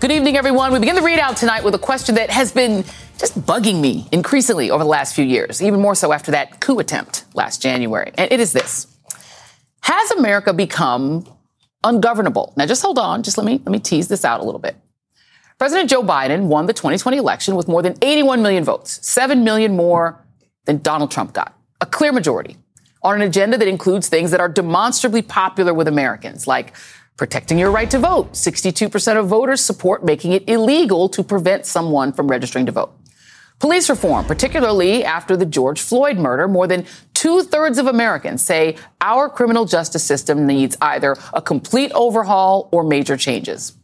Good evening, everyone. We begin the ReidOut tonight with a question that has been just bugging me increasingly over the last few years, even more so after that coup attempt last January. And it is this Has America become ungovernable? Now, just hold on. Just let me, let me tease this out a little bit. President Joe Biden won the 2020 election with more than 81 million votes, 7 million more than Donald Trump got. A clear majority on an agenda that includes things that are demonstrably popular with Americans, like protecting your right to vote. 62% of voters support making it illegal to prevent someone from registering to vote. Police reform, particularly after the George Floyd murder, more than two thirds of Americans say our criminal justice system needs either a complete overhaul or major changes.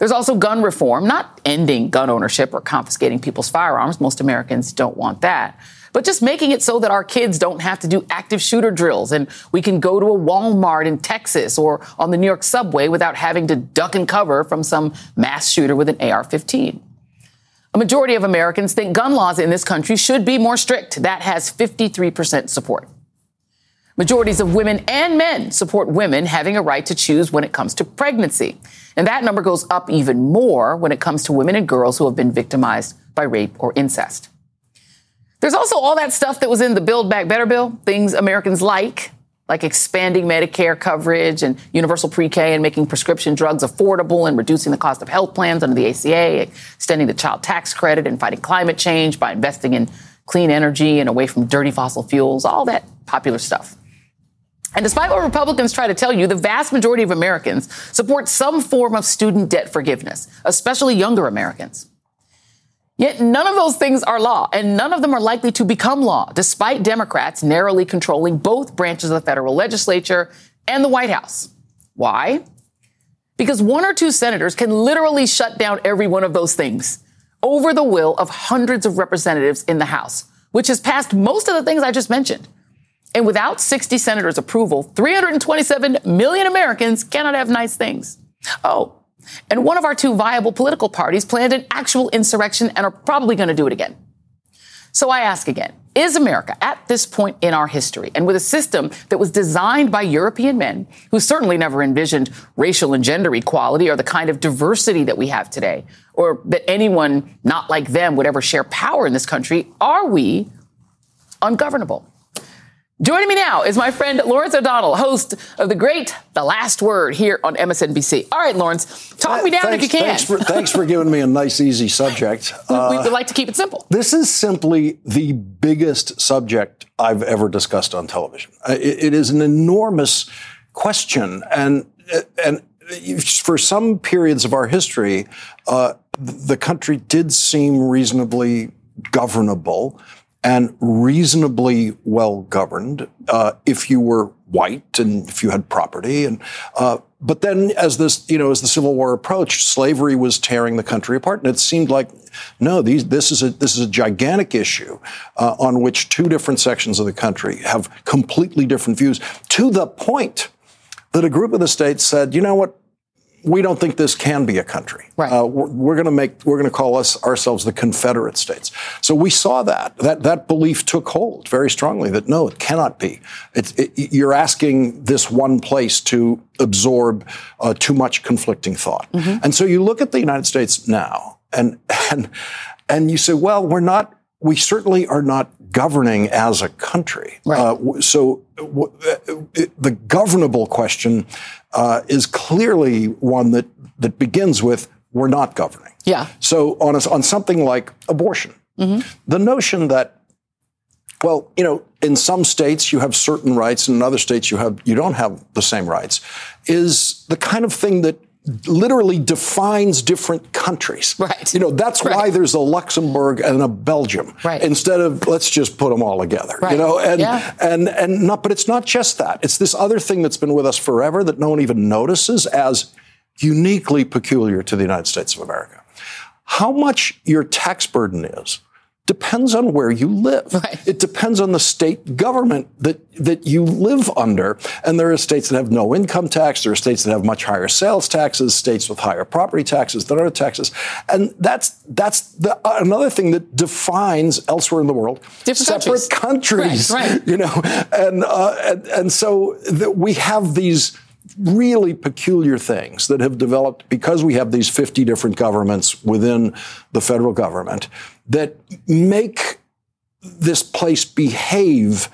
There's also gun reform, not ending gun ownership or confiscating people's firearms. Most Americans don't want that but just making it so that our kids don't have to do active shooter drills and we can go to a Walmart in Texas or on the New York subway without having to duck and cover from some mass shooter with an AR 15. A majority of Americans think gun laws in this country should be more strict. That has 53% support. Majorities of women and men support women having a right to choose when it comes to pregnancy. And that number goes up even more when it comes to women and girls who have been victimized by rape or incest. There's also all that stuff that was in the Build Back Better bill, things Americans like, like expanding Medicare coverage and universal pre-K and making prescription drugs affordable and reducing the cost of health plans under the ACA, extending the child tax credit and fighting climate change by investing in clean energy and away from dirty fossil fuels, all that popular stuff. And despite what Republicans try to tell you, the vast majority of Americans support some form of student debt forgiveness, especially younger Americans. Yet none of those things are law, and none of them are likely to become law, despite Democrats narrowly controlling both branches of the federal legislature and the White House. Why? Because one or two senators can literally shut down every one of those things over the will of hundreds of representatives in the House, which has passed most of the things I just mentioned. And without 60 senators' approval, 327 million Americans cannot have nice things. Oh, and one of our two viable political parties planned an actual insurrection and are probably going to do it again. So I ask again, is America at this point in our history and with a system that was designed by European men who certainly never envisioned racial and gender equality or the kind of diversity that we have today or that anyone not like them would ever share power in this country, are we ungovernable? Joining me now is my friend Lawrence O'Donnell, host of the great The Last Word here on MSNBC. All right, Lawrence, talk me down thanks, if you can. Thanks for, thanks for, giving me a nice, easy subject. Uh, we, would like to keep it simple. This is simply the biggest subject I've ever discussed on television. Uh, it, it is an enormous question, and and for some periods of our history, uh, the country did seem reasonably governable and reasonably well governed uh, if you were white and if you had property. And uh, but then as this you know as the civil war approached slavery was tearing the country apart. And it seemed like no these this is a this is a gigantic issue uh, on which two different sections of the country have completely different views to the point that a group of the states said you know what we don't think this can be a country. Right. Uh, we're, we're going to make we're going to call us ourselves the Confederate States. So we saw that that that belief took hold very strongly that no, it cannot be. It, you're asking this one place to absorb uh, too much conflicting thought, mm-hmm. and so you look at the United States now, and and and you say, well, we're not. We certainly are not governing as a country. Right. Uh, so w- the governable question uh, is clearly one that that begins with we're not governing. Yeah. So on a, on something like abortion, mm-hmm. the notion that well, you know, in some states you have certain rights, and in other states you have you don't have the same rights, is the kind of thing that literally defines different countries. Right. You know, that's right. why there's a Luxembourg and a Belgium. Right. Instead of let's just put them all together. Right. You know, and yeah. and and not but it's not just that. It's this other thing that's been with us forever that no one even notices as uniquely peculiar to the United States of America. How much your tax burden is depends on where you live. Right. It depends on the state government that, that you live under. And there are states that have no income tax. There are states that have much higher sales taxes, states with higher property taxes than other taxes. And that's, that's the, uh, another thing that defines elsewhere in the world Different separate countries. Right, right. You know, and, uh, and, and so that we have these really peculiar things that have developed because we have these 50 different governments within the federal government that make this place behave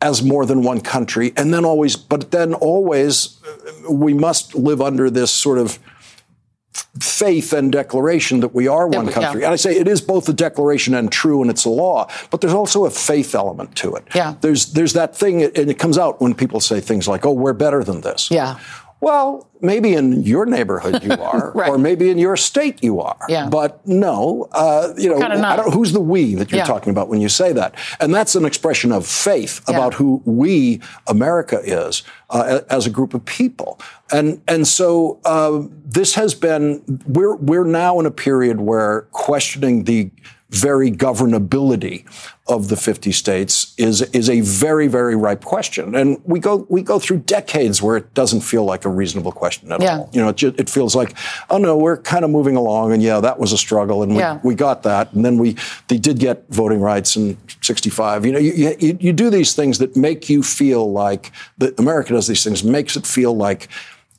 as more than one country and then always but then always uh, we must live under this sort of faith and declaration that we are one country. yeah. And I say it is both a declaration and true and it's a law, but there's also a faith element to it. Yeah. There's there's that thing and it comes out when people say things like, "Oh, we're better than this." Yeah. Well, maybe in your neighborhood you are, Right. or maybe in your state you are. Yeah. But no, uh, you know. I don't, who's the we that you're Yeah. talking about when you say that? And that's an expression of faith Yeah. about who we, America, is uh, as a group of people. And and so uh, this has been we're we're now in a period where questioning the very governability of the 50 states is is a very very ripe question and we go we go through decades where it doesn't feel like a reasonable question at Yeah. all you know it, it feels like oh no we're kind of moving along and yeah that was a struggle and we, Yeah. we got that and then we they did get voting rights in 65 you know you, you, you do these things that make you feel like that America does these things makes it feel like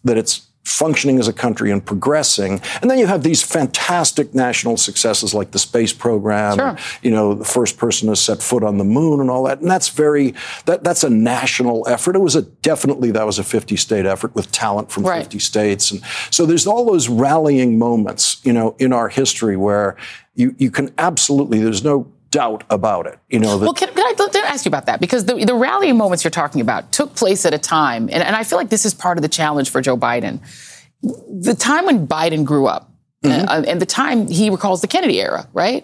that it's functioning as a country and progressing. And then you have these fantastic national successes like the space program, Sure. you know, the first person to set foot on the moon and all that. And that's very, that, that's a national effort. It was a, definitely, that was a 50 state effort with talent from Right. 50 states. And so there's all those rallying moments, you know, in our history where you, you can absolutely, there's no doubt about it, you know, that Well, can, can I let me ask you about that? Because the, the rallying moments you're talking about took place at a time, and, and I feel like this is part of the challenge for Joe Biden. The time when Biden grew up, Mm-hmm. uh, and the time he recalls the Kennedy era, right?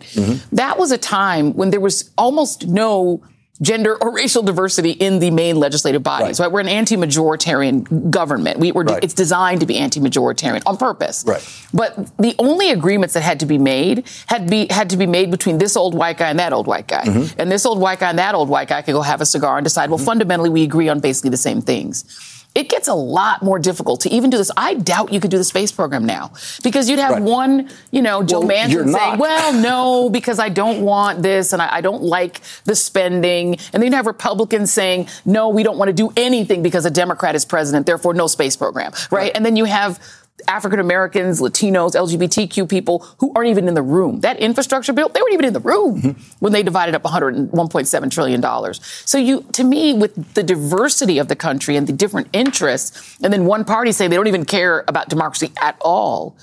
That was a time when there was almost no gender or racial diversity in the main legislative bodies, right? Right. We're an anti-majoritarian government. We, we're, Right. It's designed to be anti-majoritarian on purpose. Right. But the only agreements that had to be made had be had to be made between this old white guy and that old white guy. Mm-hmm. And this old white guy and that old white guy could go have a cigar and decide, well, fundamentally we agree on basically the same things. It gets a lot more difficult to even do this. I doubt you could do the space program now because you'd have Right. one, you know, Joe Well, Manchin saying, well, no, because I don't want this and I, I don't like the spending. And then you'd have Republicans saying, no, we don't want to do anything because a Democrat is president, therefore no space program, right? And then you have African Americans, Latinos, LGBTQ people who aren't even in the room. That infrastructure bill, they weren't even in the room Mm-hmm. when they divided up 101.7 trillion dollars. So you, to me, with the diversity of the country and the different interests, and then one party saying they don't even care about democracy at all,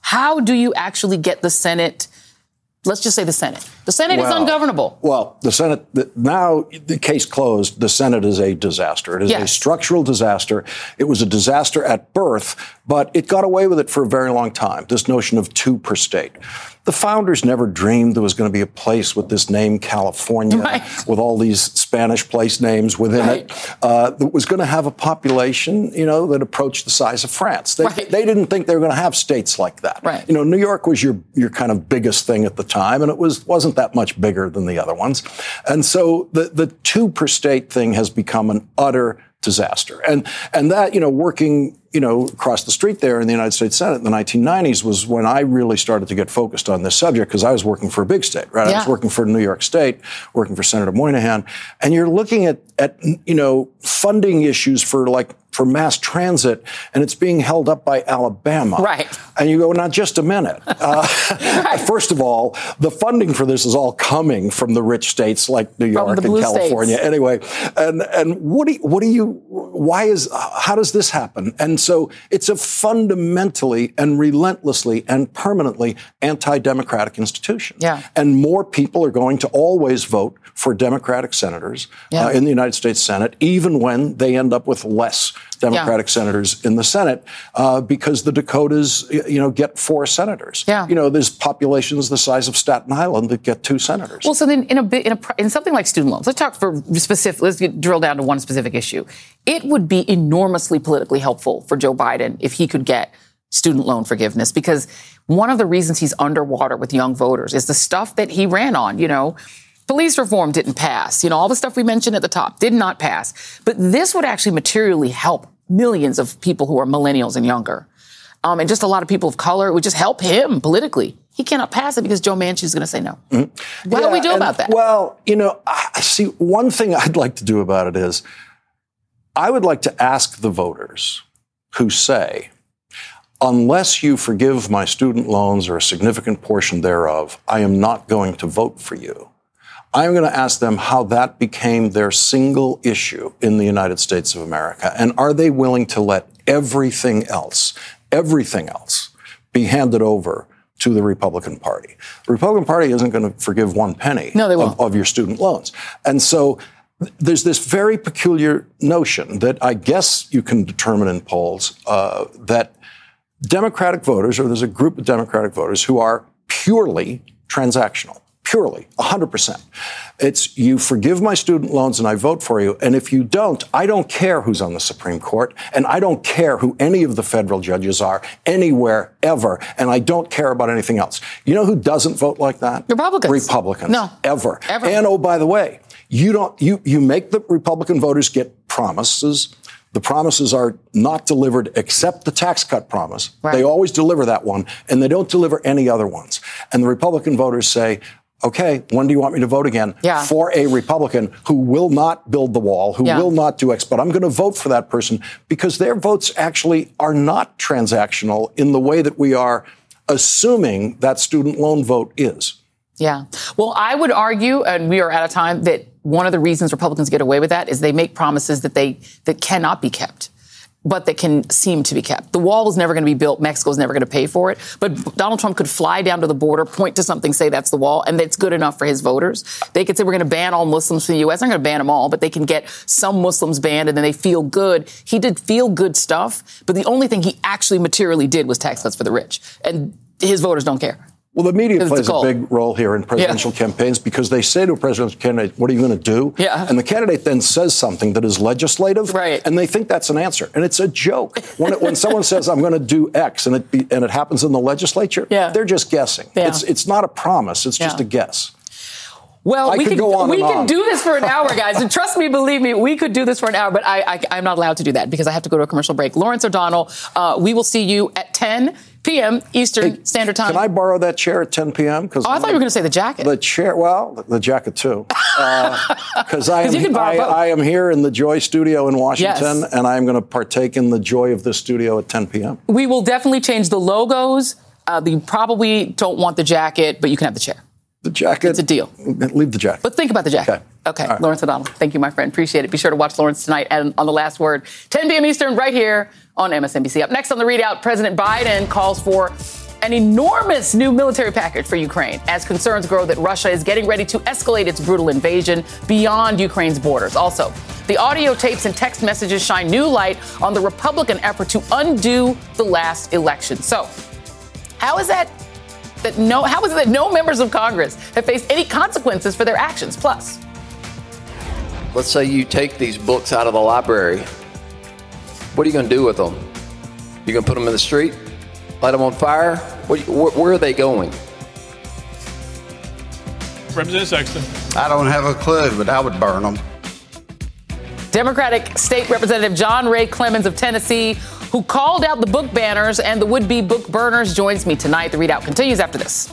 how do you actually get the Senate? Let's just say the Senate. The Senate is ungovernable. Well, the Senate, the, now the case closed, the Senate is a disaster. It is a structural disaster. It was a disaster at birth, but it got away with it for a very long time, this notion of two per state. The founders never dreamed there was going to be a place with this name, California, Right. with all these Spanish place names within Right. it, uh, that was going to have a population, you know, that approached the size of France. They, Right. they didn't think they were going to have states like that. Right. You know, New York was your your kind of biggest thing at the time, and it was wasn't that much bigger than the other ones. And so the the two per state thing has become an utter disaster. And and that you know working you know across the street there in the United States Senate in the 1990s was when I really started to get focused on this subject because I was working for a big state, right? I was working for New York State, working for Senator Moynihan, and you're looking at at you know funding issues for like for mass transit, and it's being held up by Alabama. Right. And you go, not just a minute. Uh, First of all, the funding for this is all coming from the rich states like New York and California. states. Anyway, and and what do you, what do you? Why is how does this happen? And so it's a fundamentally and relentlessly and permanently anti-democratic institution. Yeah. And more people are going to always vote for Democratic senators Yeah. uh, in the United States Senate, even when they end up with less Democratic yeah. senators in the Senate uh, because the Dakotas, you know, get four senators. Yeah. You know, there's populations the size of Staten Island that get two senators. Well, so then in a bit, in, a, in something like student loans, let's talk for specific, let's get, drill down to one specific issue. It would be enormously politically helpful for Joe Biden if he could get student loan forgiveness because one of the reasons he's underwater with young voters is the stuff that he ran on, you know, Police reform didn't pass. You know, all the stuff we mentioned at the top did not pass. But this would actually materially help millions of people who are millennials and younger. Um, and just a lot of people of color. It would just help him politically. He cannot pass it because Joe Manchin is going to say no. Mm-hmm. What yeah, do we do about that? Well, you know, I see one thing I'd like to do about it is I would like to ask the voters who say, unless you forgive my student loans or a significant portion thereof, I am not going to vote for you. I'm going to ask them how that became their single issue in the United States of America. And are they willing to let everything else, everything else, be handed over to the Republican Party? The Republican Party isn't going to forgive one penny no, of, of your student loans. And so there's this very peculiar notion that I guess you can determine in polls uh, that Democratic voters, or there's a group of Democratic voters who are purely transactional purely, 100%. It's you forgive my student loans and I vote for you. And if you don't, I don't care who's on the Supreme Court and I don't care who any of the federal judges are anywhere ever. And I don't care about anything else. You know who doesn't vote like that? Republicans. Republicans. No. Ever. Ever. And oh, by the way, you don't, you, you make the Republican voters get promises the promises are not delivered except the tax cut promise. Right. They always deliver that one, and they don't deliver any other ones. And the Republican voters say, okay, when do you want me to vote again? Yeah. For a Republican who will not build the wall, who yeah. will not do X, but I'm going to vote for that person because their votes actually are not transactional in the way that we are assuming that student loan vote is. Yeah. Well, I would argue, and we are out of time, that one of the reasons Republicans get away with that is they make promises that they that cannot be kept but that can seem to be kept. The wall is never going to be built. Mexico is never going to pay for it. But Donald Trump could fly down to the border, point to something, say that's the wall, and that's good enough for his voters. They could say we're going to ban all Muslims from the U.S. They're going to ban them all, but they can get some Muslims banned, and then they feel good. He did feel good stuff, but the only thing he actually materially did was tax cuts for the rich, and his voters don't care. Well, the media plays a big role here in presidential yeah. campaigns because they say to a presidential candidate, What are you going to do? Yeah. And the candidate then says something that is legislative. Right. And they think that's an answer. And it's a joke. When, it, when someone says, I'm going to do X and it, be, and it happens in the legislature, yeah. they're just guessing. Yeah. It's, it's not a promise, it's just a guess. Well, I we could, could go on we could do this for an hour, guys. and trust me, believe me, we could do this for an hour, but I, I, am not allowed to do that because I have to go to a commercial break. Lawrence O'Donnell, uh, we will see you at 10 p.m. Eastern hey, Standard Time. Can I borrow that chair at 10 p.m.? Because oh, I thought you were going to say the jacket. The chair, well, the jacket too. Because uh, I, am, I, I, am here in the Joy Studio in Washington, yes. and I am going to partake in the joy of this studio at 10 p.m. We will definitely change the logos. Uh, you probably don't want the jacket, but you can have the chair. The jacket. It's a deal. Leave the jacket. But think about the jacket. Okay. Okay. Right. Lawrence O'Donnell. Thank you, my friend. Appreciate it. Be sure to watch Lawrence tonight and on the last word, 10 p.m. Eastern, right here on MSNBC. Up next on the ReidOut, President Biden calls for an enormous new military package for Ukraine as concerns grow that Russia is getting ready to escalate its brutal invasion beyond Ukraine's borders. Also, the audio tapes and text messages shine new light on the Republican effort to undo the last election. So, how is that that no, how is it that no members of Congress have faced any consequences for their actions? Plus, let's say you take these books out of the library. What are you going to do with them? You going to put them in the street? Light them on fire? Where, where are they going? Representative Sexton. I don't have a clue, but I would burn them. Democratic State Representative John Ray Clemmons of Tennessee who called out the book banners and the would be book burners, joins me tonight. The ReidOut continues after this.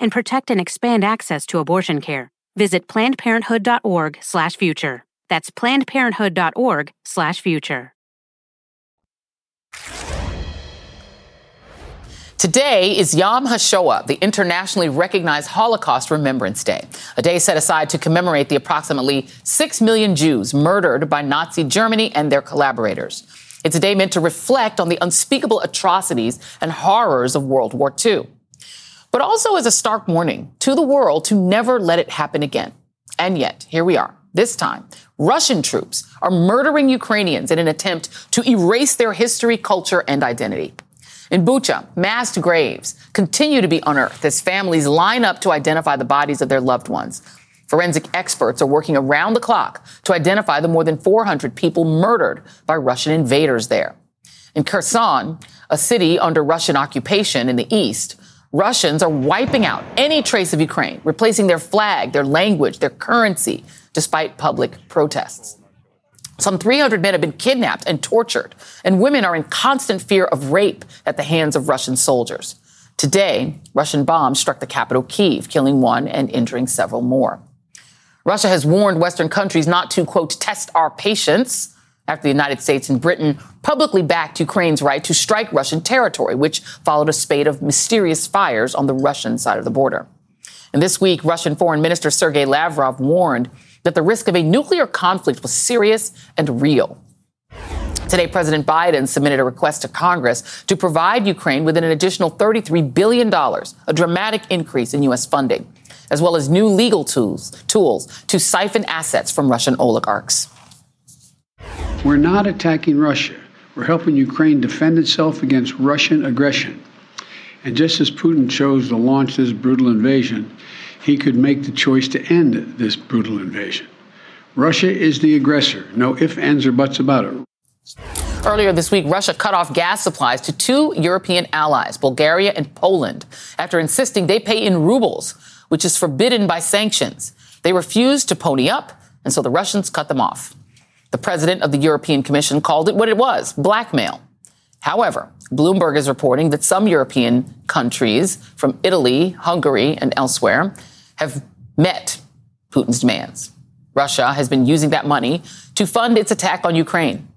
and protect and expand access to abortion care. Visit plannedparenthood.org/future. That's plannedparenthood.org/future. Today is Yom HaShoah, the internationally recognized Holocaust Remembrance Day, a day set aside to commemorate the approximately 6 million Jews murdered by Nazi Germany and their collaborators. It's a day meant to reflect on the unspeakable atrocities and horrors of World War II, but also as a stark warning to the world to never let it happen again. And yet, here we are. This time, Russian troops are murdering Ukrainians in an attempt to erase their history, culture, and identity. In Bucha, massed graves continue to be unearthed as families line up to identify the bodies of their loved ones. Forensic experts are working around the clock to identify the more than 400 people murdered by Russian invaders there. In Kherson, a city under Russian occupation in the east, Russians are wiping out any trace of Ukraine, replacing their flag, their language, their currency, despite public protests. Some 300 men have been kidnapped and tortured, and women are in constant fear of rape at the hands of Russian soldiers. Today, Russian bombs struck the capital, Kiev, killing one and injuring several more. Russia has warned Western countries not to, quote, test our patience after the United States and Britain publicly backed Ukraine's right to strike Russian territory, which followed a spate of mysterious fires on the Russian side of the border. And this week, Russian Foreign Minister Sergei Lavrov warned that the risk of a nuclear conflict was serious and real. Today, President Biden submitted a request to Congress to provide Ukraine with an additional $33 billion, a dramatic increase in U.S. funding, as well as new legal tools, tools to siphon assets from Russian oligarchs. We're not attacking Russia. We're helping Ukraine defend itself against Russian aggression. And just as Putin chose to launch this brutal invasion, he could make the choice to end this brutal invasion. Russia is the aggressor. No ifs, ands, or buts about it. Earlier this week, Russia cut off gas supplies to two European allies, Bulgaria and Poland, after insisting they pay in rubles, which is forbidden by sanctions. They refused to pony up, and so the Russians cut them off. The president of the European Commission called it what it was blackmail. However, Bloomberg is reporting that some European countries, from Italy, Hungary, and elsewhere, have met Putin's demands. Russia has been using that money to fund its attack on Ukraine.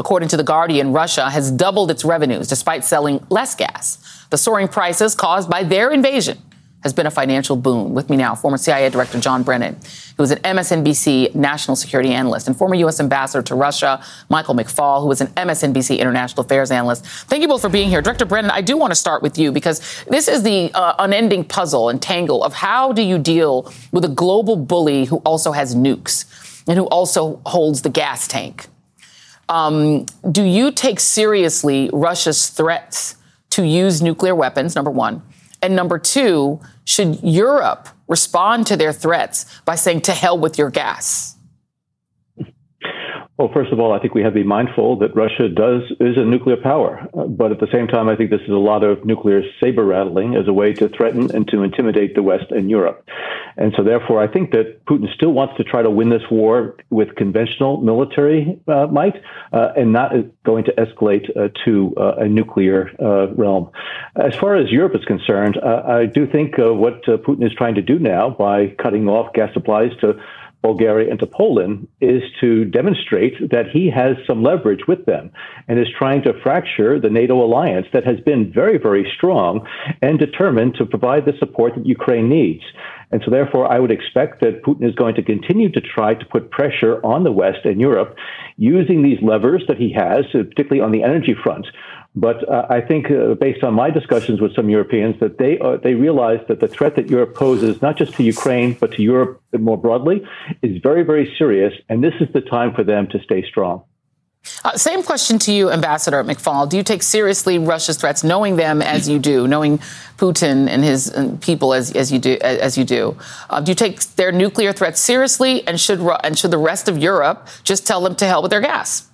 According to The Guardian, Russia has doubled its revenues despite selling less gas. The soaring prices caused by their invasion has been a financial boon. With me now, former CIA Director John Brennan, who is an MSNBC national security analyst, and former U.S. Ambassador to Russia, Michael McFaul, who is an MSNBC international affairs analyst. Thank you both for being here. Director Brennan, I do want to start with you because this is the uh, unending puzzle and tangle of how do you deal with a global bully who also has nukes and who also holds the gas tank. Um, do you take seriously Russia's threats to use nuclear weapons, number one? And number two, should Europe respond to their threats by saying, to hell with your gas? Well, first of all, I think we have to be mindful that Russia does is a nuclear power, but at the same time, I think this is a lot of nuclear saber rattling as a way to threaten and to intimidate the West and Europe. And so, therefore, I think that Putin still wants to try to win this war with conventional military uh, might uh, and not going to escalate uh, to uh, a nuclear uh, realm. As far as Europe is concerned, uh, I do think what Putin is trying to do now by cutting off gas supplies to Bulgaria and to Poland is to demonstrate that he has some leverage with them and is trying to fracture the NATO alliance that has been very, very strong and determined to provide the support that Ukraine needs. And so, therefore, I would expect that Putin is going to continue to try to put pressure on the West and Europe using these levers that he has, particularly on the energy front. But uh, I think, uh, based on my discussions with some Europeans, that they they realize that the threat that Europe poses, not just to Ukraine but to Europe more broadly, is very, very serious. And this is the time for them to stay strong. Uh, same question to you, Ambassador McFaul. Do you take seriously Russia's threats, knowing them as you do, knowing Putin and his people as, as you do? As you do, uh, do you take their nuclear threats seriously, and should and should the rest of Europe just tell them to hell with their gas?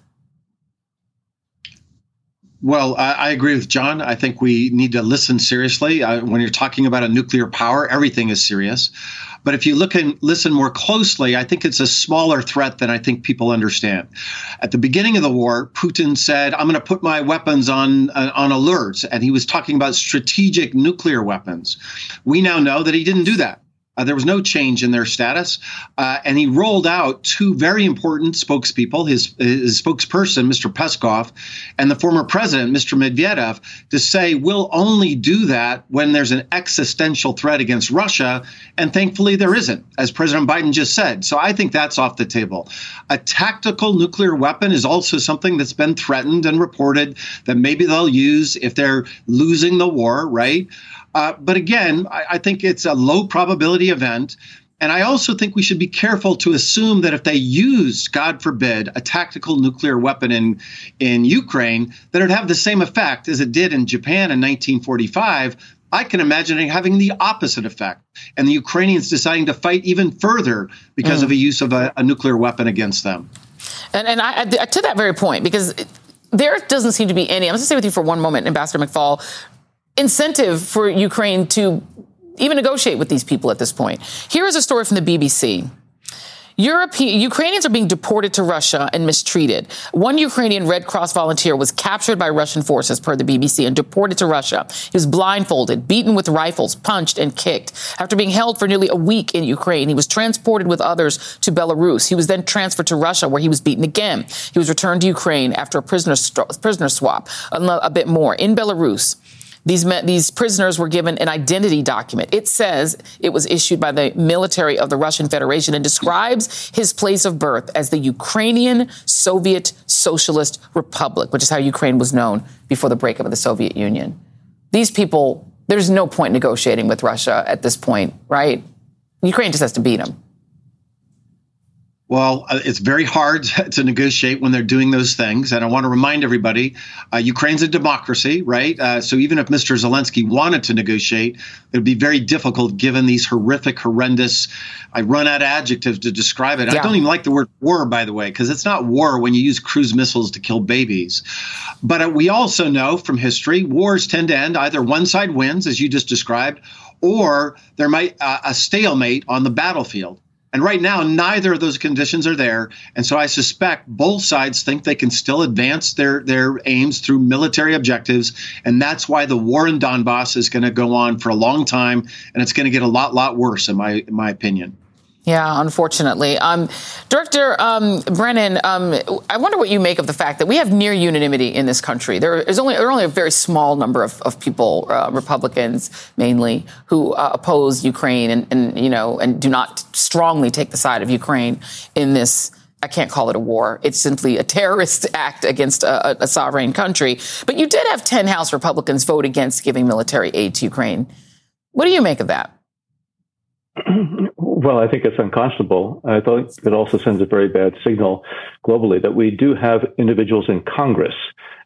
Well, I, I, agree with John. I think we need to listen seriously. Uh, when you're talking about a nuclear power, everything is serious. But if you look and listen more closely, I think it's a smaller threat than I think people understand. At the beginning of the war, Putin said, "I'm going to put my weapons on uh, on alert," and he was talking about strategic nuclear weapons. We now know that he didn't do that. Uh, there was no change in their status. Uh, and he rolled out two very important spokespeople, his, his spokesperson, Mr. Peskov, and the former president, Mr. Medvedev, to say, we'll only do that when there's an existential threat against Russia. And thankfully, there isn't, as President Biden just said. So I think that's off the table. A tactical nuclear weapon is also something that's been threatened and reported that maybe they'll use if they're losing the war, right? Uh, but again, I, I think it's a low probability event. And I also think we should be careful to assume that if they used, God forbid, a tactical nuclear weapon in, in Ukraine, that it would have the same effect as it did in Japan in 1945. I can imagine it having the opposite effect, and the Ukrainians deciding to fight even further because mm. of the use of a, a, nuclear weapon against them. And, and I, to that very point, because there doesn't seem to be any, I'm going to stay with you for one moment, Ambassador McFaul, incentive for Ukraine to even negotiate with these people at this point. Here is a story from the BBC. European, Ukrainians are being deported to Russia and mistreated. One Ukrainian Red Cross volunteer was captured by Russian forces, per the BBC, and deported to Russia. He was blindfolded, beaten with rifles, punched, and kicked. After being held for nearly a week in Ukraine, he was transported with others to Belarus. He was then transferred to Russia, where he was beaten again. He was returned to Ukraine after a prisoner, prisoner swap, a, bit more, in Belarus. These, these prisoners were given an identity document. It says it was issued by the military of the Russian Federation and describes his place of birth as the Ukrainian Soviet Socialist Republic, which is how Ukraine was known before the breakup of the Soviet Union. These people, there's no point negotiating with Russia at this point, right? Ukraine just has to beat them. Well, uh, it's very hard to negotiate when they're doing those things. And I want to remind everybody uh, Ukraine's a democracy, right? Uh, so even if Mr. Zelensky wanted to negotiate, it would be very difficult given these horrific, horrendous. I run out of adjectives to describe it. Yeah. I don't even like the word war, by the way, because it's not war when you use cruise missiles to kill babies. But uh, we also know from history wars tend to end either one side wins, as you just described, or there might uh, a stalemate on the battlefield. And right now, neither of those conditions are there. And so I suspect both sides think they can still advance their, their aims through military objectives. And that's why the war in Donbass is going to go on for a long time. And it's going to get a lot, lot worse, in my, in my opinion. Yeah, unfortunately. Um, Director um, Brennan, um, I wonder what you make of the fact that we have near unanimity in this country. There is only, there are only a very small number of, of people, uh, Republicans mainly, who uh, oppose Ukraine and, and, you know, and do not strongly take the side of Ukraine in this I can't call it a war. It's simply a terrorist act against a, a, sovereign country. But you did have 10 House Republicans vote against giving military aid to Ukraine. What do you make of that? Well, I think it's unconscionable. I think it also sends a very bad signal globally that we do have individuals in Congress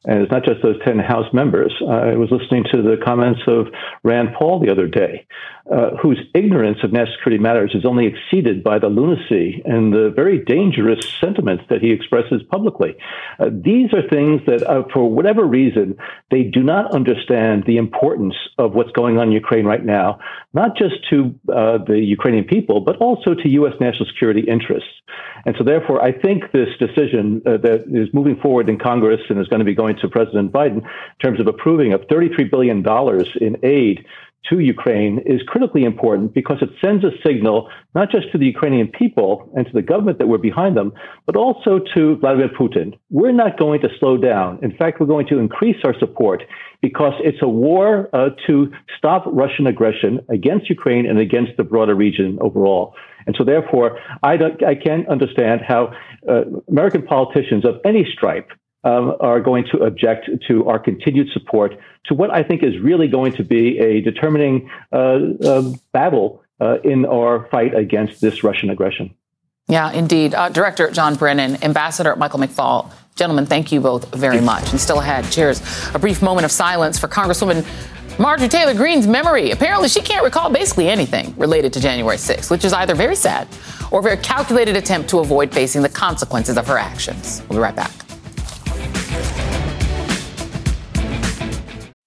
and it's not just those 10 House members. I was listening to the comments of Rand Paul the other day, uh, whose ignorance of national security matters is only exceeded by the lunacy and the very dangerous sentiments that he expresses publicly. Uh, these are things that, uh, for whatever reason, they do not understand the importance of what's going on in Ukraine right now, not just to uh, the Ukrainian people, but also to U.S. national security interests. And so, therefore, I think this decision uh, that is moving forward in Congress and is going to be going to President Biden in terms of approving of $33 billion in aid to Ukraine is critically important because it sends a signal not just to the Ukrainian people and to the government that we're behind them, but also to Vladimir Putin. We're not going to slow down. In fact, we're going to increase our support because it's a war uh, to stop Russian aggression against Ukraine and against the broader region overall. And so, therefore, I, I can't understand how uh, American politicians of any stripe um, are going to object to our continued support to what I think is really going to be a determining uh, uh, battle uh, in our fight against this Russian aggression. Yeah, indeed. Uh, Director John Brennan, Ambassador Michael McFaul, gentlemen, thank you both very much. And still ahead, cheers. A brief moment of silence for Congresswoman Marjorie Taylor Greene's memory. Apparently, she can't recall basically anything related to January 6th, which is either very sad or a very calculated attempt to avoid facing the consequences of her actions. We'll be right back.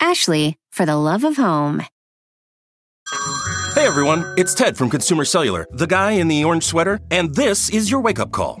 Ashley, for the love of home. Hey everyone, it's Ted from Consumer Cellular, the guy in the orange sweater, and this is your wake up call.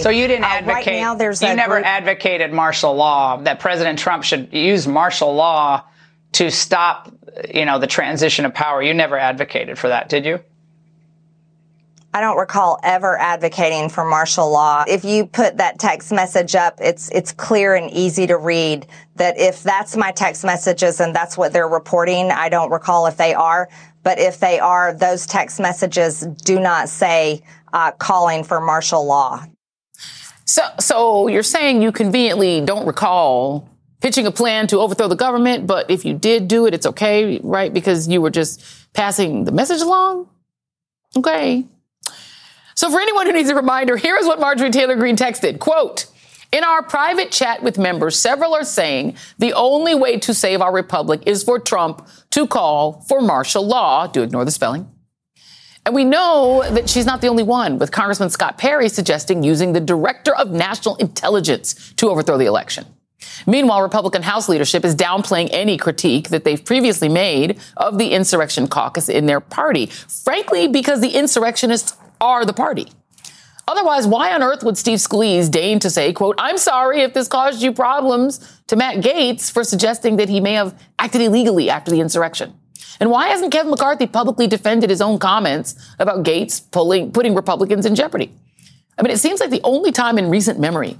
So you didn't Uh, advocate. right now there's you never group- advocated martial law that President Trump should use martial law to stop, you know, the transition of power. You never advocated for that, did you? I don't recall ever advocating for martial law. If you put that text message up, it's it's clear and easy to read that if that's my text messages and that's what they're reporting, I don't recall if they are, but if they are, those text messages do not say uh, calling for martial law. So, so you're saying you conveniently don't recall pitching a plan to overthrow the government, but if you did do it, it's okay, right? Because you were just passing the message along? Okay. So for anyone who needs a reminder, here is what Marjorie Taylor Greene texted. Quote, in our private chat with members, several are saying the only way to save our republic is for Trump to call for martial law. Do ignore the spelling. And we know that she's not the only one, with Congressman Scott Perry suggesting using the Director of National Intelligence to overthrow the election. Meanwhile, Republican House leadership is downplaying any critique that they've previously made of the insurrection caucus in their party, frankly, because the insurrectionists are the party. Otherwise, why on earth would Steve Scalise deign to say, quote, I'm sorry if this caused you problems to Matt Gaetz for suggesting that he may have acted illegally after the insurrection? And why hasn't Kevin McCarthy publicly defended his own comments about Gaetz pulling, putting Republicans in jeopardy? I mean, it seems like the only time in recent memory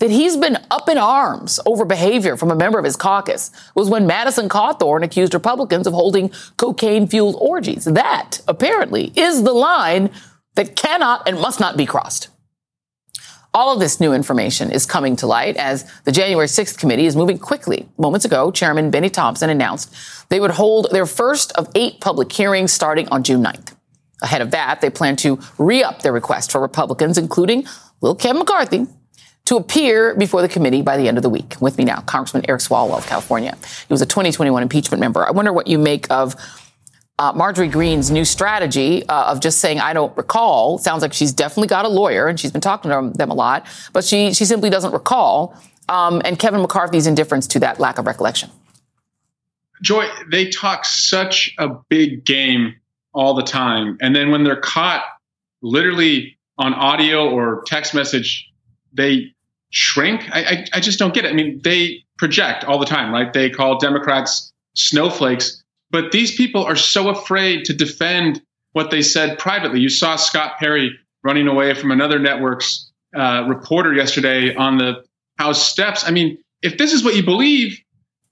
that he's been up in arms over behavior from a member of his caucus was when Madison Cawthorn accused Republicans of holding cocaine fueled orgies. That, apparently, is the line that cannot and must not be crossed. All of this new information is coming to light as the January 6th committee is moving quickly. Moments ago, Chairman Benny Thompson announced they would hold their first of eight public hearings starting on June 9th. Ahead of that, they plan to re up their request for Republicans, including Lil Kevin McCarthy, to appear before the committee by the end of the week. With me now, Congressman Eric Swalwell of California. He was a 2021 impeachment member. I wonder what you make of uh, Marjorie Greene's new strategy uh, of just saying, I don't recall. Sounds like she's definitely got a lawyer and she's been talking to them a lot, but she, she simply doesn't recall. Um, and Kevin McCarthy's indifference to that lack of recollection. Joy, they talk such a big game all the time. And then when they're caught literally on audio or text message, they shrink. I, I, I just don't get it. I mean, they project all the time, right? They call Democrats snowflakes. But these people are so afraid to defend what they said privately. You saw Scott Perry running away from another network's uh, reporter yesterday on the House steps. I mean, if this is what you believe,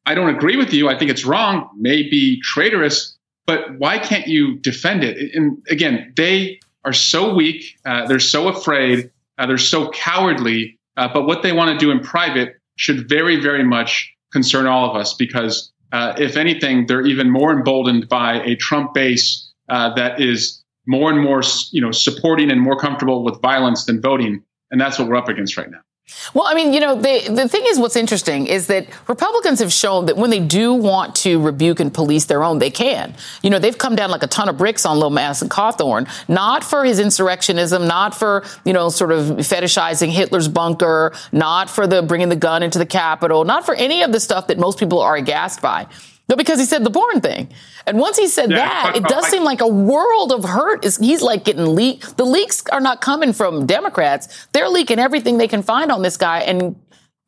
I don't agree with you. I think it's wrong, maybe traitorous. but why can't you defend it? And again, they are so weak, uh, they're so afraid, uh, they're so cowardly. Uh, but what they want to do in private should very, very much concern all of us because, uh, if anything, they're even more emboldened by a Trump base uh, that is more and more, you know, supporting and more comfortable with violence than voting, and that's what we're up against right now. Well, I mean, you know, they, the thing is, what's interesting is that Republicans have shown that when they do want to rebuke and police their own, they can. You know, they've come down like a ton of bricks on Lil Madison Cawthorn, not for his insurrectionism, not for, you know, sort of fetishizing Hitler's bunker, not for the bringing the gun into the Capitol, not for any of the stuff that most people are aghast by. No, because he said the porn thing. And once he said yeah, that, it does seem like a world of hurt is he's like getting leaked. The leaks are not coming from Democrats. They're leaking everything they can find on this guy. And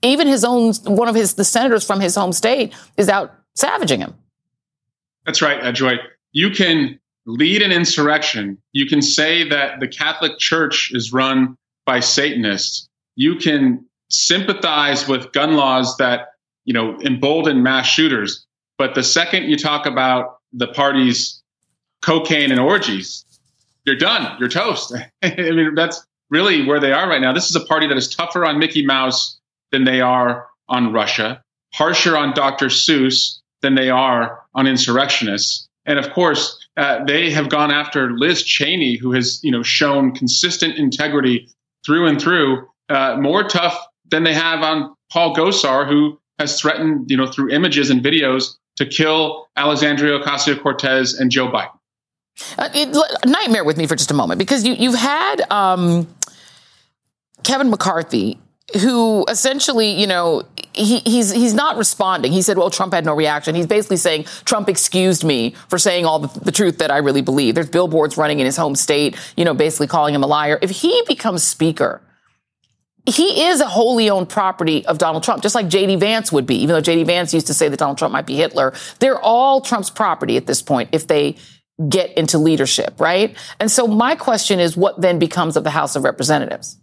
even his own, one of his, the senators from his home state is out savaging him. That's right, uh, Joy. You can lead an insurrection. You can say that the Catholic Church is run by Satanists. You can sympathize with gun laws that, you know, embolden mass shooters. But the second you talk about the party's cocaine and orgies, you're done. You're toast. I mean, that's really where they are right now. This is a party that is tougher on Mickey Mouse than they are on Russia, harsher on Dr. Seuss than they are on insurrectionists. And of course, uh, they have gone after Liz Cheney, who has, you know, shown consistent integrity through and through, uh, more tough than they have on Paul Gosar, who has threatened, you know, through images and videos to kill Alexandria Ocasio Cortez and Joe Biden. Uh, it, nightmare with me for just a moment because you, you've had um, Kevin McCarthy, who essentially, you know, he, he's he's not responding. He said, "Well, Trump had no reaction." He's basically saying Trump excused me for saying all the, the, truth that I really believe. There's billboards running in his home state, you know, basically calling him a liar. If he becomes speaker, he is a wholly owned property of Donald Trump, just like J.D. Vance would be, even though J.D. Vance used to say that Donald Trump might be Hitler. They're all Trump's property at this point if they get into leadership, right? And so my question is what then becomes of the House of Representatives?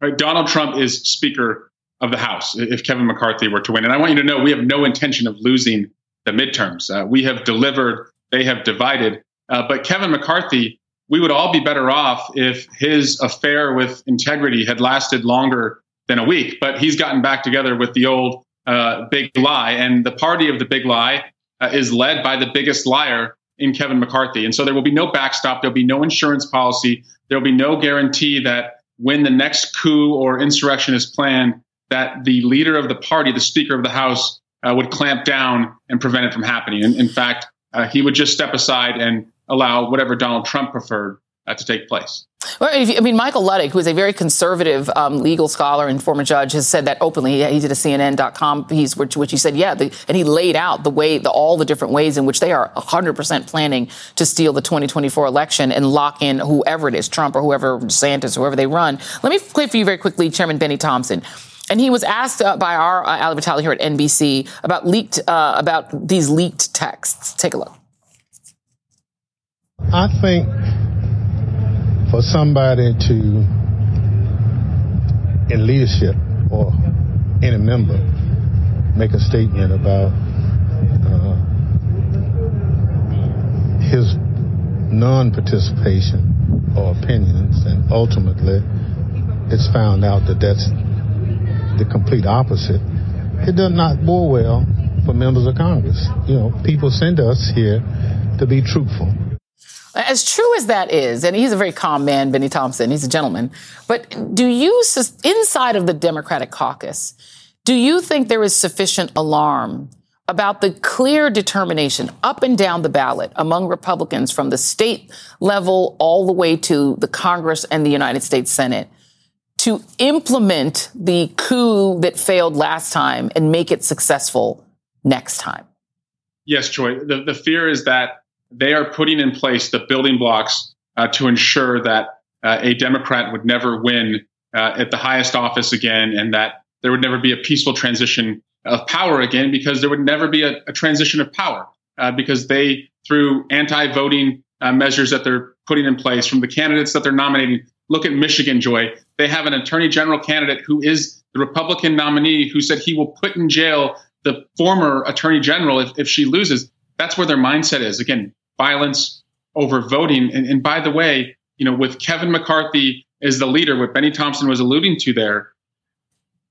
Right. Donald Trump is Speaker of the House if Kevin McCarthy were to win. And I want you to know we have no intention of losing the midterms. Uh, we have delivered, they have divided. Uh, but Kevin McCarthy we would all be better off if his affair with integrity had lasted longer than a week. But he's gotten back together with the old uh, big lie, and the party of the big lie uh, is led by the biggest liar in Kevin McCarthy. And so there will be no backstop. There'll be no insurance policy. There'll be no guarantee that when the next coup or insurrection is planned, that the leader of the party, the Speaker of the House, uh, would clamp down and prevent it from happening. And in fact, uh, he would just step aside and allow whatever Donald Trump preferred uh, to take place. Well, I mean, Michael Luttig, who is a very conservative um, legal scholar and former judge, has said that openly. He, he did a CNN.com piece, which, which he said, yeah, the, and he laid out the way, the, all the different ways in which they are 100% planning to steal the 2024 election and lock in whoever it is, Trump or whoever, DeSantis, whoever they run. Let me play for you very quickly, Chairman Benny Thompson. And he was asked uh, by our uh, Ali Vitale here at NBC about leaked, uh, about these leaked texts. Take a look. I think for somebody to, in leadership or any member, make a statement about uh, his non-participation or opinions, and ultimately it's found out that that's the complete opposite. It does not bode well for members of Congress. You know, people send us here to be truthful. As true as that is, and he's a very calm man, Benny Thompson, he's a gentleman, but do you, inside of the Democratic caucus, do you think there is sufficient alarm about the clear determination up and down the ballot among Republicans from the state level all the way to the Congress and the United States Senate to implement the coup that failed last time and make it successful next time? Yes, Joy. The, the fear is that they are putting in place the building blocks uh, to ensure that uh, a Democrat would never win uh, at the highest office again, and that there would never be a peaceful transition of power again, because there would never be a, a transition of power, uh, because they, through anti-voting uh, measures that they're putting in place from the candidates that they're nominating. Look at Michigan, Joy. They have an attorney general candidate who is the Republican nominee who said he will put in jail the former attorney general if, if she loses that's where their mindset is. Again, violence over voting. And, and by the way, you know, with Kevin McCarthy as the leader, what Benny Thompson was alluding to there,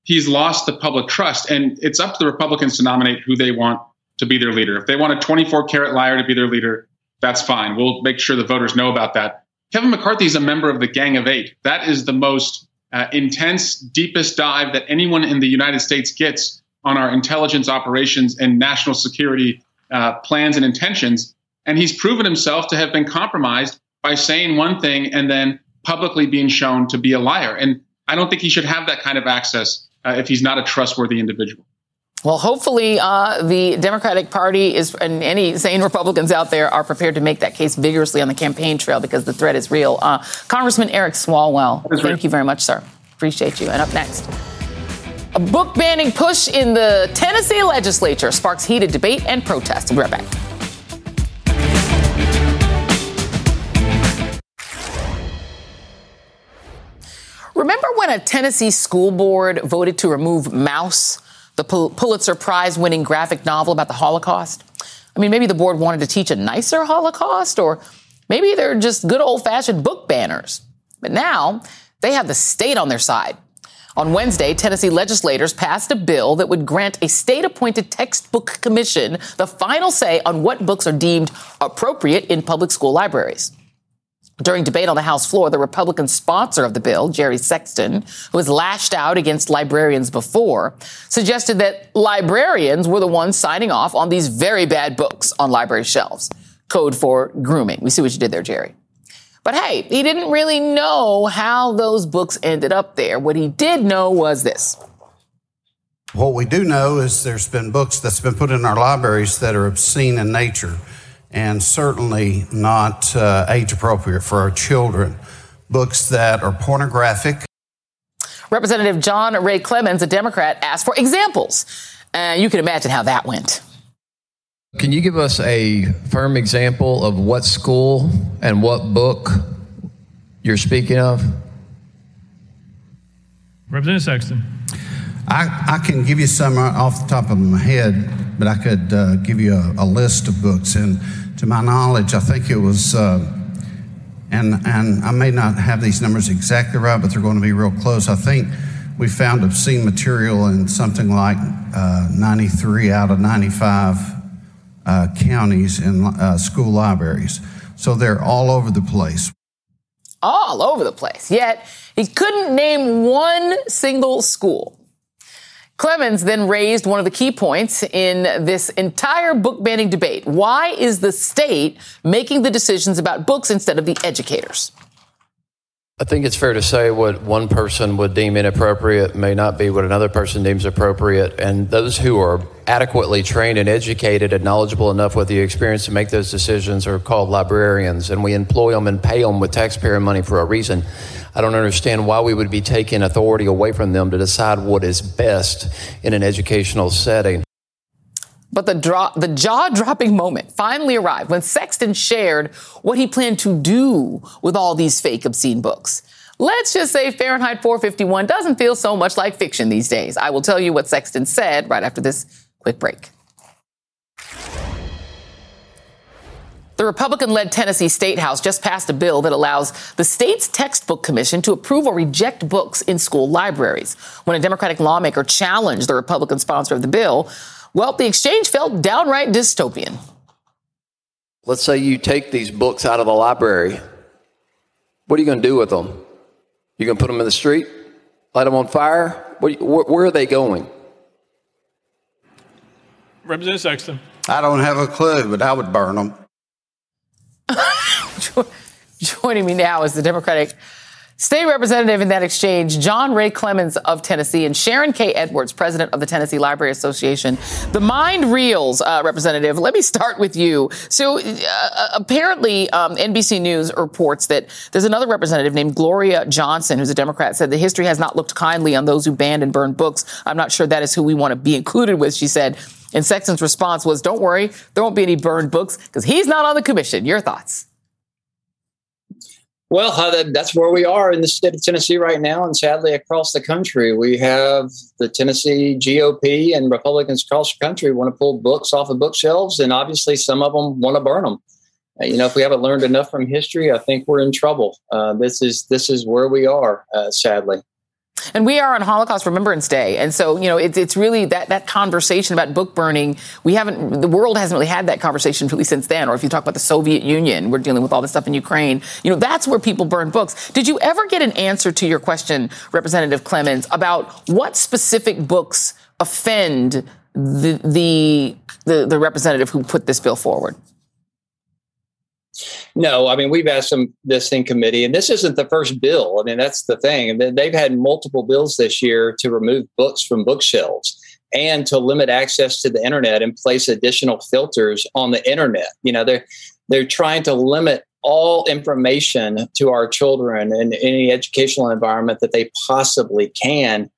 he's lost the public trust. And it's up to the Republicans to nominate who they want to be their leader. If they want a 24 karat liar to be their leader, that's fine. We'll make sure the voters know about that. Kevin McCarthy is a member of the Gang of Eight. That is the most uh, intense, deepest dive that anyone in the United States gets on our intelligence operations and national security uh, plans and intentions. And he's proven himself to have been compromised by saying one thing and then publicly being shown to be a liar. And I don't think he should have that kind of access uh, if he's not a trustworthy individual. Well, hopefully, uh, the Democratic Party is, and any sane Republicans out there are prepared to make that case vigorously on the campaign trail because the threat is real. Uh, Congressman Eric Swalwell, thank real. you very much, sir. Appreciate you. And up next, a book banning push in the Tennessee legislature sparks heated debate and protest. We'll be right back. Remember when a Tennessee school board voted to remove Maus, the Pulitzer Prize winning graphic novel about the Holocaust? I mean, maybe the board wanted to teach a nicer Holocaust, or maybe they're just good old fashioned book banners. But now they have the state on their side. On Wednesday, Tennessee legislators passed a bill that would grant a state appointed textbook commission the final say on what books are deemed appropriate in public school libraries. During debate on the House floor, the Republican sponsor of the bill, Jerry Sexton, who has lashed out against librarians before, suggested that librarians were the ones signing off on these very bad books on library shelves. Code for grooming. We see what you did there, Jerry. But hey, he didn't really know how those books ended up there. What he did know was this. What we do know is there's been books that's been put in our libraries that are obscene in nature and certainly not uh, age appropriate for our children. Books that are pornographic. Representative John Ray Clemmons, a Democrat, asked for examples. And uh, you can imagine how that went. Can you give us a firm example of what school and what book you're speaking of? Representative Sexton. I, I can give you some off the top of my head, but I could uh, give you a, a, list of books. And to my knowledge, I think it was, uh, and, and I may not have these numbers exactly right, but they're going to be real close. I think we found obscene material in something like uh, 93 out of 95 uh, counties in uh, school libraries. So they're all over the place. All over the place. Yet he couldn't name one single school Clemmons then raised one of the key points in this entire book banning debate. Why is the state making the decisions about books instead of the educators? I think it's fair to say what one person would deem inappropriate may not be what another person deems appropriate. And those who are adequately trained and educated and knowledgeable enough with the experience to make those decisions are called librarians. And we employ them and pay them with taxpayer money for a reason. I don't understand why we would be taking authority away from them to decide what is best in an educational setting. But the, draw, the jaw dropping moment finally arrived when Sexton shared what he planned to do with all these fake obscene books. Let's just say Fahrenheit 451 doesn't feel so much like fiction these days. I will tell you what Sexton said right after this quick break. The Republican led Tennessee State House just passed a bill that allows the state's textbook commission to approve or reject books in school libraries. When a Democratic lawmaker challenged the Republican sponsor of the bill, well, the exchange felt downright dystopian. Let's say you take these books out of the library. What are you going to do with them? You going to put them in the street? Light them on fire? Where, where are they going? Representative Sexton. I don't have a clue, but I would burn them. Joining me now is the Democratic State Representative in that exchange, John Ray Clemmons of Tennessee, and Sharon K. Edwards, President of the Tennessee Library Association. The mind reels, uh, Representative. Let me start with you. So, uh, apparently, um, NBC News reports that there's another representative named Gloria Johnson, who's a Democrat, said the history has not looked kindly on those who banned and burned books. I'm not sure that is who we want to be included with, she said. And Sexton's response was, don't worry, there won't be any burned books because he's not on the commission. Your thoughts? Well, that's where we are in the state of Tennessee right now, and sadly across the country, we have the Tennessee GOP and Republicans across the country want to pull books off of bookshelves, and obviously some of them want to burn them. Uh, you know, if we haven't learned enough from history, I think we're in trouble. Uh, this is this is where we are, uh, sadly. And we are on Holocaust Remembrance Day. And so, you know, it's, it's really that, that conversation about book burning. We haven't, the world hasn't really had that conversation really since then. Or if you talk about the Soviet Union, we're dealing with all this stuff in Ukraine. You know, that's where people burn books. Did you ever get an answer to your question, Representative Clemmons, about what specific books offend the, the, the, the representative who put this bill forward? No, I mean we've asked them this in committee, and this isn't the first bill. I mean that's the thing. They've had multiple bills this year to remove books from bookshelves and to limit access to the internet and place additional filters on the internet. You know, they're they're trying to limit all information to our children in any educational environment that they possibly can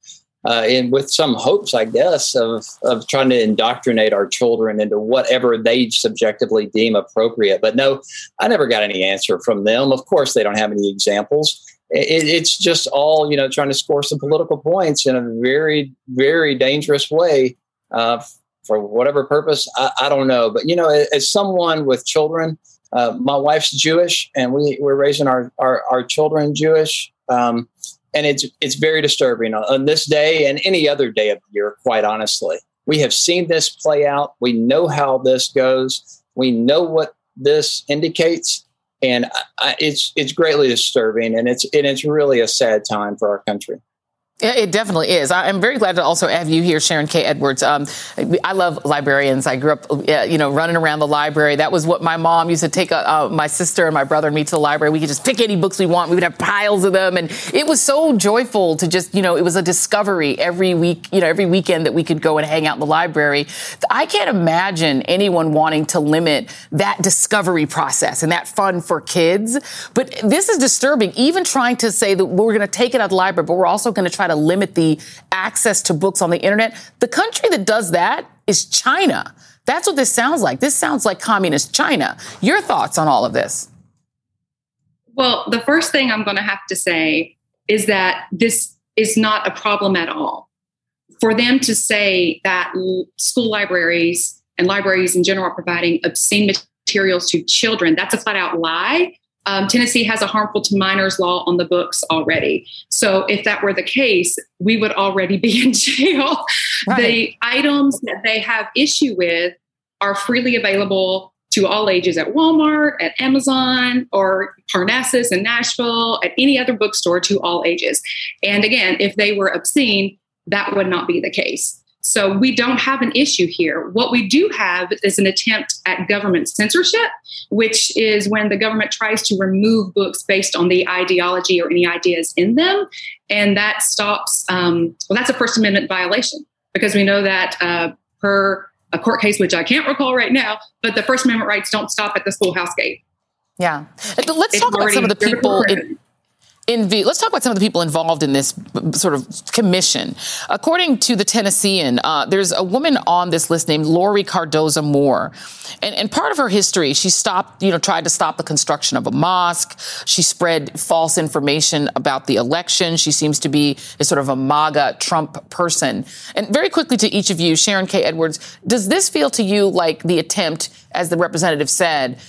uh, and with some hopes, I guess, of of trying to indoctrinate our children into whatever they subjectively deem appropriate. But no, I never got any answer from them. Of course, they don't have any examples. It, it's just all you know, trying to score some political points in a very, very dangerous way. Uh, for whatever purpose, I, I, don't know. But you know, as someone with children, uh, my wife's Jewish, and we we're raising our our, our children Jewish. Um, and it's it's very disturbing. On this day and any other day of the year quite honestly we have seen this play out. We know how this goes. We know what this indicates. And I, it's it's greatly disturbing and it's and it's really a sad time for our country it definitely is. I'm very glad to also have you here, Sharon K. Edwards. Um, I love librarians. I grew up, you know, running around the library. That was what my mom used to take uh, uh, my sister and my brother and me to the library. We could just pick any books we want. We would have piles of them, and it was so joyful to just, you know, it was a discovery every week, you know, every weekend that we could go and hang out in the library. I can't imagine anyone wanting to limit that discovery process and that fun for kids. But this is disturbing. Even trying to say that we're going to take it out of the library, but we're also going to try to limit the access to books on the internet. The country that does that is China. That's what this sounds like. This sounds like communist China. Your thoughts on all of this? Well, the first thing I'm going to have to say is that this is not a problem at all. For them to say that school libraries and libraries in general are providing obscene materials to children, that's a flat out lie um, Tennessee has a harmful to minors law on the books already. So if that were the case, we would already be in jail. Right. The items that they have issue with are freely available to all ages at Walmart, at Amazon, or Parnassus in Nashville, at any other bookstore to all ages. And again, if they were obscene, that would not be the case. So we don't have an issue here. What we do have is an attempt at government censorship, which is when the government tries to remove books based on the ideology or any ideas in them. And that stops, um, well, that's a First Amendment violation because we know that uh, per a court case, which I can't recall right now, but the First Amendment rights don't stop at the schoolhouse gate. Yeah. Let's it's talk about some of the people. In, let's talk about some of the people involved in this sort of commission. According to the Tennessean, uh, there's a woman on this list named Laurie Cardoza Moore. And, and, part of her history, she stopped, you know, tried to stop the construction of a mosque. She spread false information about the election. She seems to be a sort of a MAGA Trump person. And very quickly to each of you, Sharon K. Edwards, does this feel to you like the attempt, as the representative said,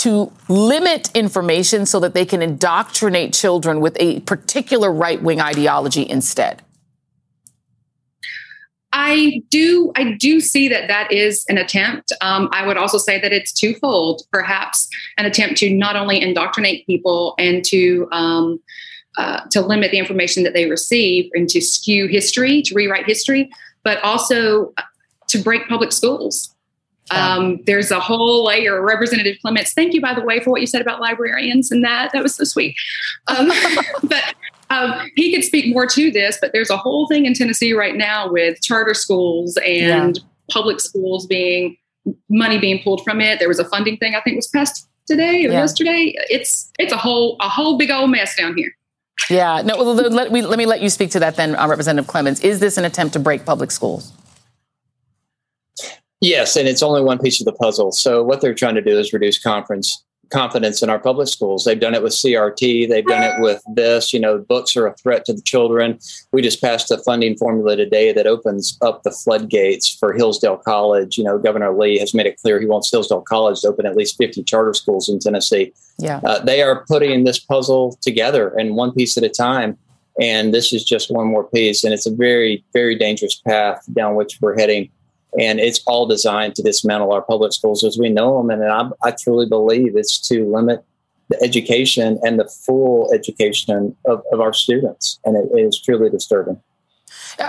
to limit information so that they can indoctrinate children with a particular right wing ideology instead? I do. I do see that that is an attempt. Um, I would also say that it's twofold. Perhaps an attempt to not only indoctrinate people and to um, uh, to limit the information that they receive and to skew history, to rewrite history, but also to break public schools. Um, there's a whole layer. Representative Clements, thank you, by the way, for what you said about librarians and that. That was so sweet. Um, but um, he could speak more to this, but there's a whole thing in Tennessee right now with charter schools and yeah. public schools being money being pulled from it. There was a funding thing I think was passed today or yeah. yesterday. It's it's a whole a whole big old mess down here. Yeah. No. Let, me let me let you speak to that then, uh, Representative Clements. Is this an attempt to break public schools? Yes, and it's only one piece of the puzzle. So what they're trying to do is reduce conference confidence in our public schools. They've done it with CRT. They've done it with this. You know, books are a threat to the children. We just passed a funding formula today that opens up the floodgates for Hillsdale College. You know, Governor Lee has made it clear he wants Hillsdale College to open at least 50 charter schools in Tennessee. Yeah. Uh, they are putting this puzzle together and one piece at a time. And this is just one more piece. And it's a very, very dangerous path down which we're heading and it's all designed to dismantle our public schools as we know them. And I, I truly believe it's to limit the education and the full education of, of our students, and it, it is truly disturbing.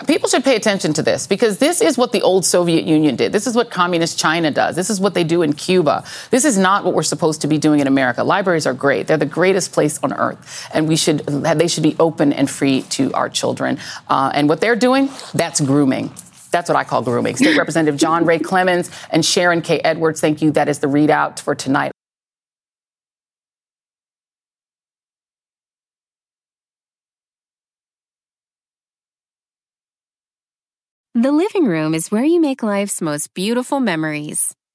People should pay attention to this because this is what the old Soviet Union did. This is what communist China does. This is what they do in Cuba. This is not what we're supposed to be doing in America. Libraries are great. They're the greatest place on earth, and we should they should be open and free to our children. Uh, and what they're doing, that's grooming. That's what I call grooming. State Representative John Ray Clemmons and Sharon K. Edwards, thank you. That is the ReidOut for tonight. The living room is where you make life's most beautiful memories.